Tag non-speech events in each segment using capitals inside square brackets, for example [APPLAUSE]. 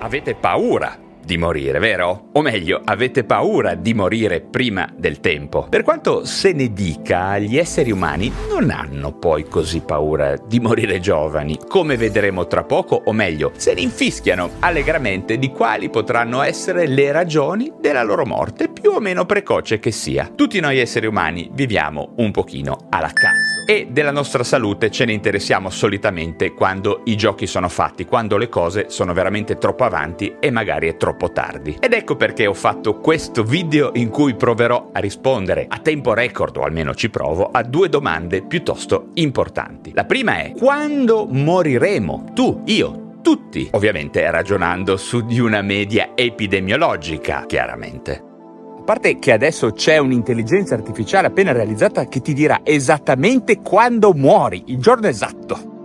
avete paura di morire, vero? O meglio, avete paura di morire prima del tempo. Per quanto se ne dica, gli esseri umani non hanno poi così paura di morire giovani, come vedremo tra poco, o meglio, se ne infischiano allegramente di quali potranno essere le ragioni della loro morte, più o meno precoce che sia. Tutti noi esseri umani viviamo un pochino alla cazzo e della nostra salute ce ne interessiamo solitamente quando i giochi sono fatti, quando le cose sono veramente troppo avanti e magari è troppo tardi. Ed ecco perché ho fatto questo video in cui proverò a rispondere a tempo record, o almeno ci provo, a due domande piuttosto importanti. La prima è quando moriremo? Tu, io, tutti, ovviamente ragionando su di una media epidemiologica, chiaramente. A parte che adesso c'è un'intelligenza artificiale appena realizzata che ti dirà esattamente quando muori, il giorno esatto.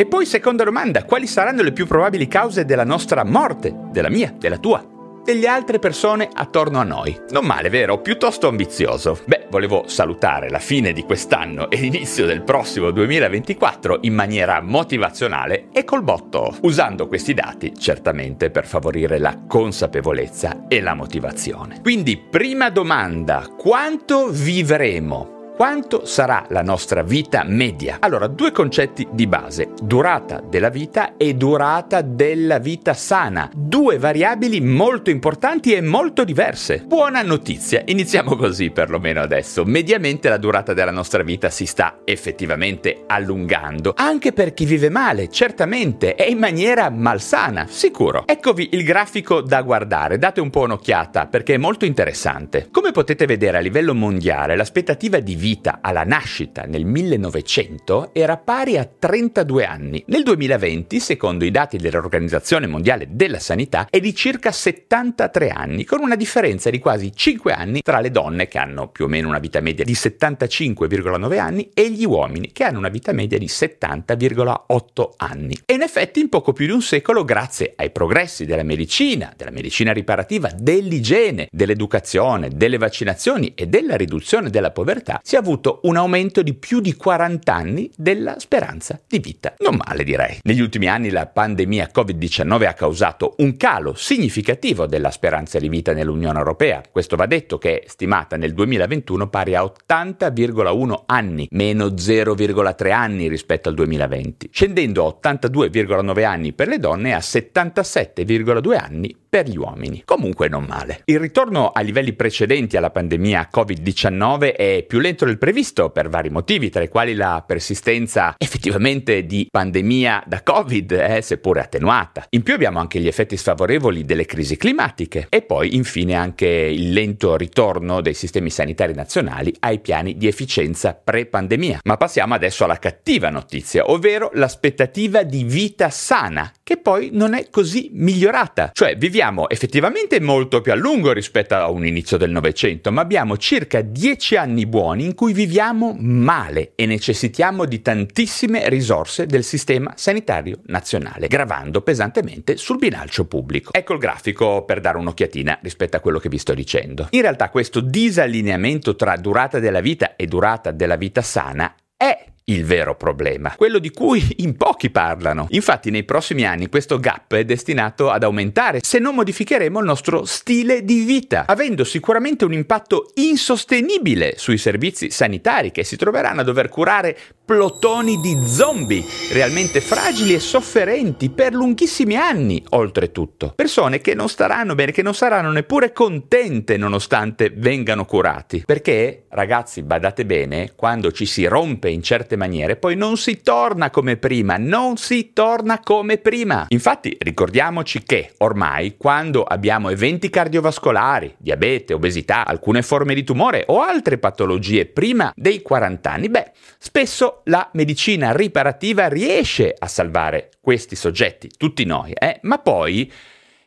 E poi seconda domanda, quali saranno le più probabili cause della nostra morte, della mia, della tua? delle altre persone attorno a noi. Non male, vero? Piuttosto ambizioso. Beh, volevo salutare la fine di quest'anno e l'inizio del prossimo 2024 in maniera motivazionale e col botto, usando questi dati certamente per favorire la consapevolezza e la motivazione. Quindi, prima domanda, quanto vivremo? Quanto sarà la nostra vita media? Allora, due concetti di base, durata della vita e durata della vita sana, due variabili molto importanti e molto diverse. Buona notizia, iniziamo così perlomeno adesso. Mediamente la durata della nostra vita si sta effettivamente allungando, anche per chi vive male, certamente, e in maniera malsana, sicuro. Eccovi il grafico da guardare, date un po' un'occhiata perché è molto interessante. Come potete vedere a livello mondiale, l'aspettativa di vita vita alla nascita nel 1900 era pari a 32 anni. Nel 2020, secondo i dati dell'Organizzazione Mondiale della Sanità, è di circa 73 anni, con una differenza di quasi 5 anni tra le donne che hanno più o meno una vita media di 75,9 anni e gli uomini che hanno una vita media di 70,8 anni. E in effetti in poco più di un secolo, grazie ai progressi della medicina, della medicina riparativa, dell'igiene, dell'educazione, delle vaccinazioni e della riduzione della povertà, si è avuto un aumento di più di 40 anni della speranza di vita. Non male direi. Negli ultimi anni la pandemia Covid-19 ha causato un calo significativo della speranza di vita nell'Unione Europea. Questo va detto che è stimata nel 2021 pari a 80,1 anni, meno 0,3 anni rispetto al 2020, scendendo a 82,9 anni per le donne e a 77,2 anni per gli uomini. Comunque non male. Il ritorno ai livelli precedenti alla pandemia Covid-19 è più lento del previsto per vari motivi, tra i quali la persistenza effettivamente di pandemia da Covid è seppure attenuata. In più abbiamo anche gli effetti sfavorevoli delle crisi climatiche e poi infine anche il lento ritorno dei sistemi sanitari nazionali ai piani di efficienza pre-pandemia. Ma passiamo adesso alla cattiva notizia, ovvero l'aspettativa di vita sana, che poi non è così migliorata. Cioè viviamo effettivamente molto più a lungo rispetto a un inizio del Novecento, ma abbiamo circa 10 anni buoni in cui viviamo male e necessitiamo di tantissime risorse del sistema sanitario nazionale, gravando pesantemente sul bilancio pubblico. Ecco il grafico per dare un'occhiatina rispetto a quello che vi sto dicendo. In realtà questo disallineamento tra durata della vita e durata della vita sana è il vero problema, quello di cui in pochi parlano. Infatti nei prossimi anni questo gap è destinato ad aumentare se non modificheremo il nostro stile di vita, avendo sicuramente un impatto insostenibile sui servizi sanitari che si troveranno a dover curare plotoni di zombie, realmente fragili e sofferenti per lunghissimi anni, oltretutto. Persone che non staranno bene, che non saranno neppure contente nonostante vengano curati. Perché, ragazzi, badate bene, quando ci si rompe in certe maniere, poi non si torna come prima, non si torna come prima. Infatti, ricordiamoci che ormai quando abbiamo eventi cardiovascolari, diabete, obesità, alcune forme di tumore o altre patologie prima dei 40 anni, beh, spesso la medicina riparativa riesce a salvare questi soggetti, tutti noi, eh? ma poi,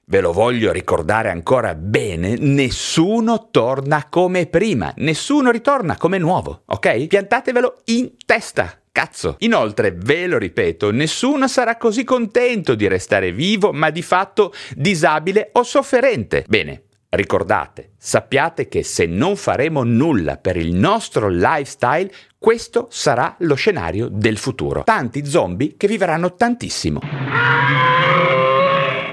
ve lo voglio ricordare ancora bene, nessuno torna come prima, nessuno ritorna come nuovo, ok? Piantatevelo in testa. Cazzo! Inoltre, ve lo ripeto, nessuno sarà così contento di restare vivo, ma di fatto disabile o sofferente. Bene, Ricordate, sappiate che se non faremo nulla per il nostro lifestyle, questo sarà lo scenario del futuro. Tanti zombie che vivranno tantissimo.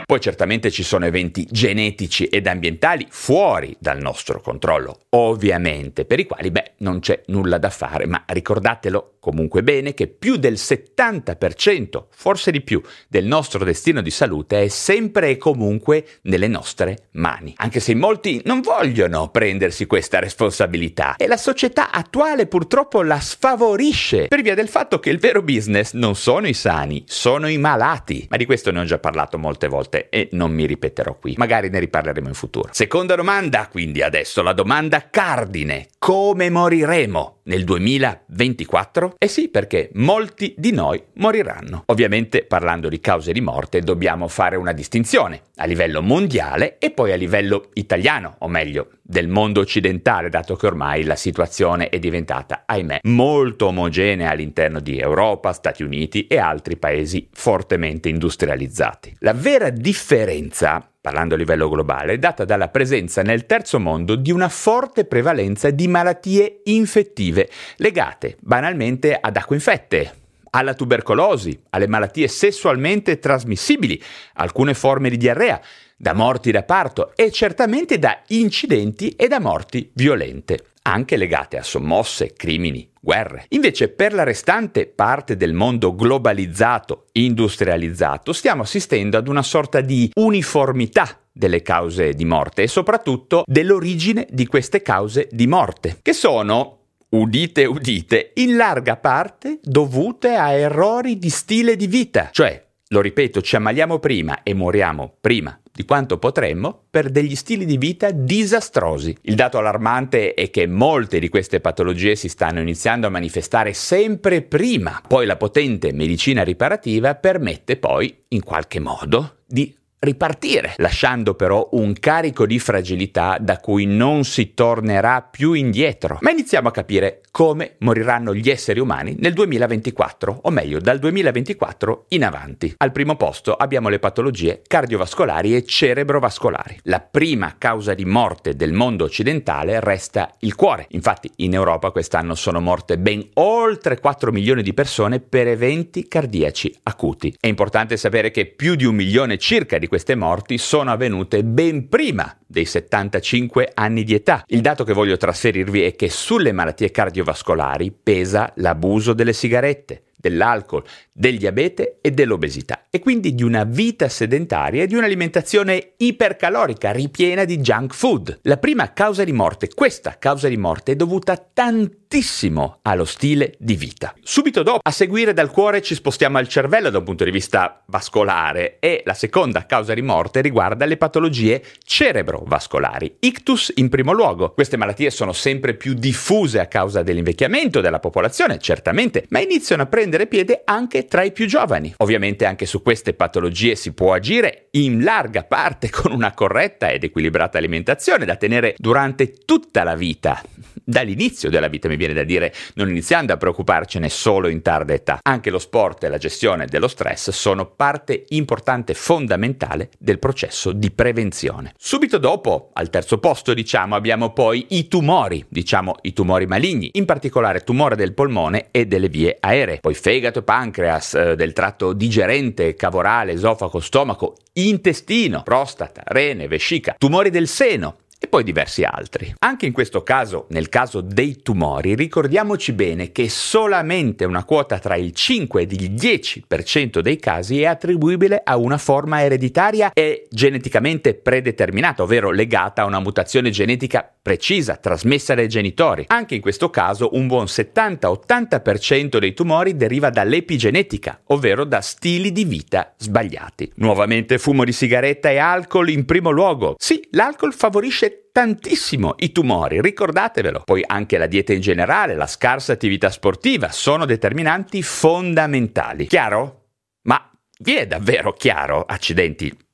Poi certamente ci sono eventi genetici ed ambientali fuori dal nostro controllo, ovviamente, per i quali beh, non c'è nulla da fare, ma ricordatelo comunque bene che più del 70%, forse di più, del nostro destino di salute è sempre e comunque nelle nostre mani. Anche se molti non vogliono prendersi questa responsabilità e la società attuale purtroppo la sfavorisce per via del fatto che il vero business non sono i sani, sono i malati. Ma di questo ne ho già parlato molte volte e non mi ripeterò qui. Magari ne riparleremo in futuro. Seconda domanda, quindi adesso la domanda cardine. Come moriremo nel 2024? Eh sì, perché molti di noi moriranno. Ovviamente parlando di cause di morte dobbiamo fare una distinzione a livello mondiale e poi a livello italiano, o meglio, del mondo occidentale, dato che ormai la situazione è diventata, ahimè, molto omogenea all'interno di Europa, Stati Uniti e altri paesi fortemente industrializzati. La vera differenza parlando a livello globale, data dalla presenza nel terzo mondo di una forte prevalenza di malattie infettive legate banalmente ad acque infette, alla tubercolosi, alle malattie sessualmente trasmissibili, alcune forme di diarrea, da morti da parto e certamente da incidenti e da morti violente, anche legate a sommosse, crimini, guerre. Invece per la restante parte del mondo globalizzato, industrializzato, stiamo assistendo ad una sorta di uniformità delle cause di morte e soprattutto dell'origine di queste cause di morte, che sono udite udite, in larga parte dovute a errori di stile di vita. Cioè, lo ripeto, ci ammaliamo prima e moriamo prima di quanto potremmo per degli stili di vita disastrosi. Il dato allarmante è che molte di queste patologie si stanno iniziando a manifestare sempre prima. Poi la potente medicina riparativa permette poi, in qualche modo, di ripartire, lasciando però un carico di fragilità da cui non si tornerà più indietro. Ma iniziamo a capire come moriranno gli esseri umani nel 2024, o meglio dal 2024 in avanti. Al primo posto abbiamo le patologie cardiovascolari e cerebrovascolari. La prima causa di morte del mondo occidentale resta il cuore. Infatti in Europa quest'anno sono morte ben oltre 4 milioni di persone per eventi cardiaci acuti. È importante sapere che più di un milione circa di queste morti sono avvenute ben prima dei 75 anni di età. Il dato che voglio trasferirvi è che sulle malattie cardiovascolari pesa l'abuso delle sigarette, dell'alcol, del diabete e dell'obesità e quindi di una vita sedentaria e di un'alimentazione ipercalorica ripiena di junk food. La prima causa di morte, questa causa di morte è dovuta tantissimo allo stile di vita. Subito dopo, a seguire dal cuore ci spostiamo al cervello da un punto di vista vascolare e la seconda causa di morte riguarda le patologie cerebrovascolari, ictus in primo luogo. Queste malattie sono sempre più diffuse a causa dell'invecchiamento della popolazione, certamente, ma iniziano a prendere piede anche tra i più giovani. Ovviamente anche su queste patologie si può agire in larga parte [LAUGHS] con una corretta ed equilibrata alimentazione da tenere durante tutta la vita dall'inizio della vita, mi viene da dire, non iniziando a preoccuparcene solo in tarda età. Anche lo sport e la gestione dello stress sono parte importante, fondamentale del processo di prevenzione. Subito dopo, al terzo posto, diciamo, abbiamo poi i tumori, diciamo i tumori maligni, in particolare tumore del polmone e delle vie aeree, poi fegato, pancreas, eh, del tratto digerente, cavorale, esofago, stomaco, intestino, prostata, rene, vescica, tumori del seno, e poi diversi altri. Anche in questo caso, nel caso dei tumori, ricordiamoci bene che solamente una quota tra il 5 ed il 10% dei casi è attribuibile a una forma ereditaria e geneticamente predeterminata, ovvero legata a una mutazione genetica precisa, trasmessa dai genitori. Anche in questo caso un buon 70-80% dei tumori deriva dall'epigenetica, ovvero da stili di vita sbagliati. Nuovamente fumo di sigaretta e alcol in primo luogo. Sì, l'alcol favorisce tantissimo i tumori, ricordatevelo. Poi anche la dieta in generale, la scarsa attività sportiva sono determinanti fondamentali. Chiaro? Ma vi è davvero chiaro, accidenti?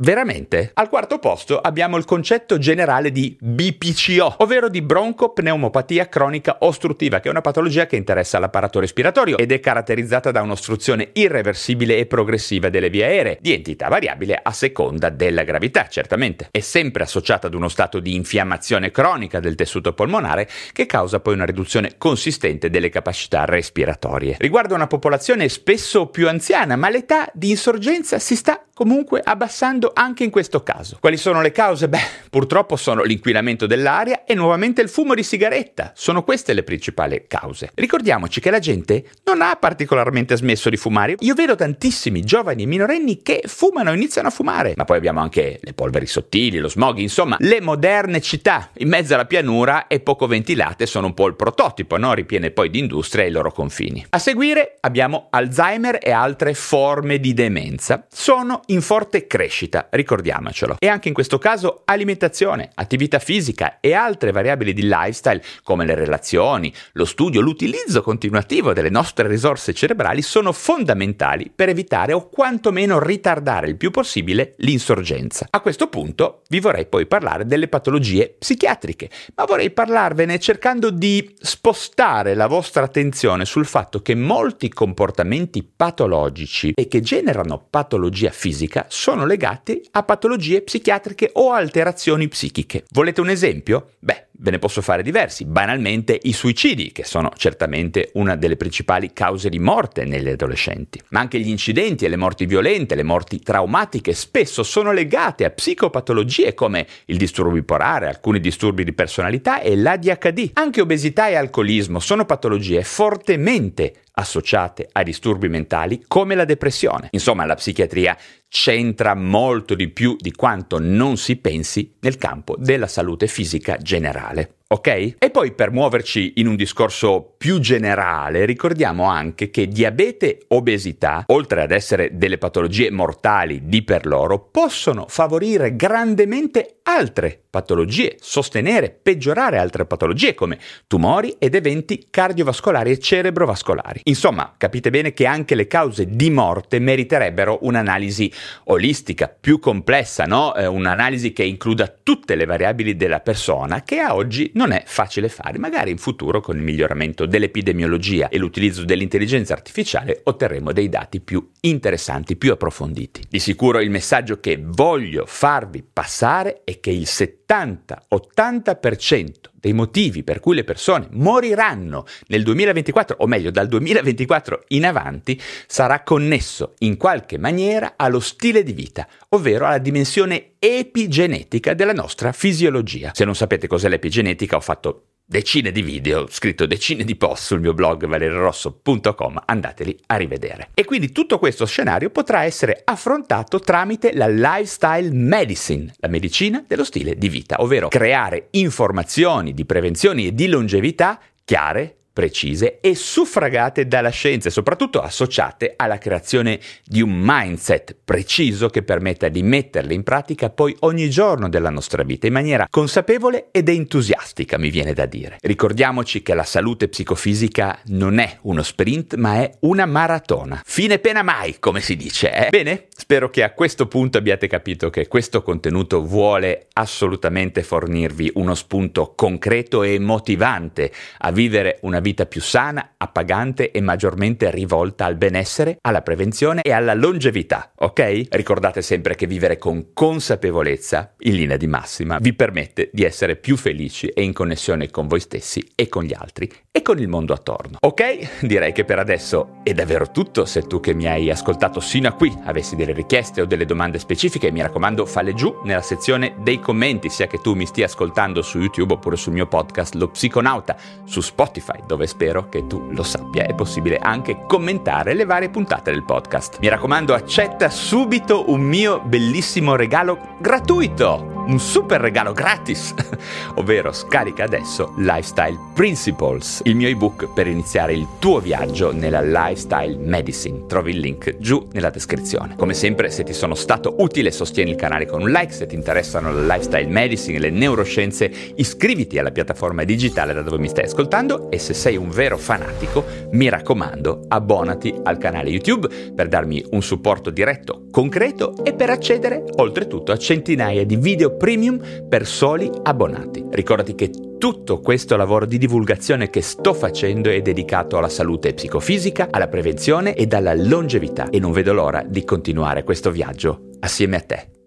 Veramente? Al quarto posto abbiamo il concetto generale di BPCO, ovvero di broncopneumopatia cronica ostruttiva, che è una patologia che interessa l'apparato respiratorio ed è caratterizzata da un'ostruzione irreversibile e progressiva delle vie aeree, di entità variabile a seconda della gravità, certamente. È sempre associata ad uno stato di infiammazione cronica del tessuto polmonare che causa poi una riduzione consistente delle capacità respiratorie. Riguarda una popolazione spesso più anziana, ma l'età di insorgenza si sta comunque abbassando anche in questo caso. Quali sono le cause? Beh, purtroppo sono l'inquinamento dell'aria e nuovamente il fumo di sigaretta. Sono queste le principali cause. Ricordiamoci che la gente non ha particolarmente smesso di fumare. Io vedo tantissimi giovani e minorenni che fumano e iniziano a fumare. Ma poi abbiamo anche le polveri sottili, lo smog, insomma, le moderne città in mezzo alla pianura e poco ventilate sono un po' il prototipo, no? Ripiene poi di industria e i loro confini. A seguire abbiamo Alzheimer e altre forme di demenza. Sono in forte crescita, ricordiamocelo. E anche in questo caso alimentazione, attività fisica e altre variabili di lifestyle come le relazioni, lo studio, l'utilizzo continuativo delle nostre risorse cerebrali sono fondamentali per evitare o quantomeno ritardare il più possibile l'insorgenza. A questo punto vi vorrei poi parlare delle patologie psichiatriche, ma vorrei parlarvene cercando di spostare la vostra attenzione sul fatto che molti comportamenti patologici e che generano patologia fisica sono legati a patologie psichiatriche o alterazioni psichiche. Volete un esempio? Beh, Ve ne posso fare diversi, banalmente i suicidi, che sono certamente una delle principali cause di morte negli adolescenti, ma anche gli incidenti e le morti violente, le morti traumatiche spesso sono legate a psicopatologie come il disturbo bipolare, alcuni disturbi di personalità e l'ADHD. Anche obesità e alcolismo sono patologie fortemente associate a disturbi mentali come la depressione. Insomma, la psichiatria c'entra molto di più di quanto non si pensi nel campo della salute fisica generale reale. Ok? E poi per muoverci in un discorso più generale, ricordiamo anche che diabete, obesità, oltre ad essere delle patologie mortali di per loro, possono favorire grandemente altre patologie, sostenere, peggiorare altre patologie come tumori ed eventi cardiovascolari e cerebrovascolari. Insomma, capite bene che anche le cause di morte meriterebbero un'analisi olistica, più complessa, no? Eh, un'analisi che includa tutte le variabili della persona che a oggi non è facile fare. Magari in futuro con il miglioramento dell'epidemiologia e l'utilizzo dell'intelligenza artificiale otterremo dei dati più interessanti, più approfonditi. Di sicuro il messaggio che voglio farvi passare è che il 70-80% dei motivi per cui le persone moriranno nel 2024, o meglio dal 2024 in avanti, sarà connesso in qualche maniera allo stile di vita, ovvero alla dimensione epigenetica della nostra fisiologia. Se non sapete cos'è l'epigenetica, ho fatto decine di video, scritto decine di post sul mio blog valerirosso.com, andateli a rivedere. E quindi tutto questo scenario potrà essere affrontato tramite la lifestyle medicine, la medicina dello stile di vita, ovvero creare informazioni di prevenzione e di longevità chiare, precise e suffragate dalla scienza e soprattutto associate alla creazione di un mindset preciso che permetta di metterle in pratica poi ogni giorno della nostra vita in maniera consapevole ed entusiastica, mi viene da dire. Ricordiamoci che la salute psicofisica non è uno sprint, ma è una maratona. Fine pena mai, come si dice. Eh? Bene, spero che a questo punto abbiate capito che questo contenuto vuole assolutamente fornirvi uno spunto concreto e motivante a vivere una vita vita più sana, appagante e maggiormente rivolta al benessere, alla prevenzione e alla longevità, ok? Ricordate sempre che vivere con consapevolezza, in linea di massima, vi permette di essere più felici e in connessione con voi stessi e con gli altri e con il mondo attorno. Ok? Direi che per adesso è davvero tutto. Se tu che mi hai ascoltato sino a qui avessi delle richieste o delle domande specifiche, mi raccomando, falle giù nella sezione dei commenti, sia che tu mi stia ascoltando su YouTube oppure sul mio podcast Lo Psiconauta, su Spotify, dove dove spero che tu lo sappia. È possibile anche commentare le varie puntate del podcast. Mi raccomando, accetta subito un mio bellissimo regalo gratuito un super regalo gratis, [LAUGHS] ovvero scarica adesso Lifestyle Principles, il mio ebook per iniziare il tuo viaggio nella Lifestyle Medicine. Trovi il link giù nella descrizione. Come sempre, se ti sono stato utile, sostieni il canale con un like, se ti interessano la Lifestyle Medicine e le neuroscienze, iscriviti alla piattaforma digitale da dove mi stai ascoltando e se sei un vero fanatico, mi raccomando, abbonati al canale YouTube per darmi un supporto diretto, concreto e per accedere oltretutto a centinaia di video premium per soli abbonati. Ricordati che tutto questo lavoro di divulgazione che sto facendo è dedicato alla salute psicofisica, alla prevenzione ed alla longevità e non vedo l'ora di continuare questo viaggio assieme a te.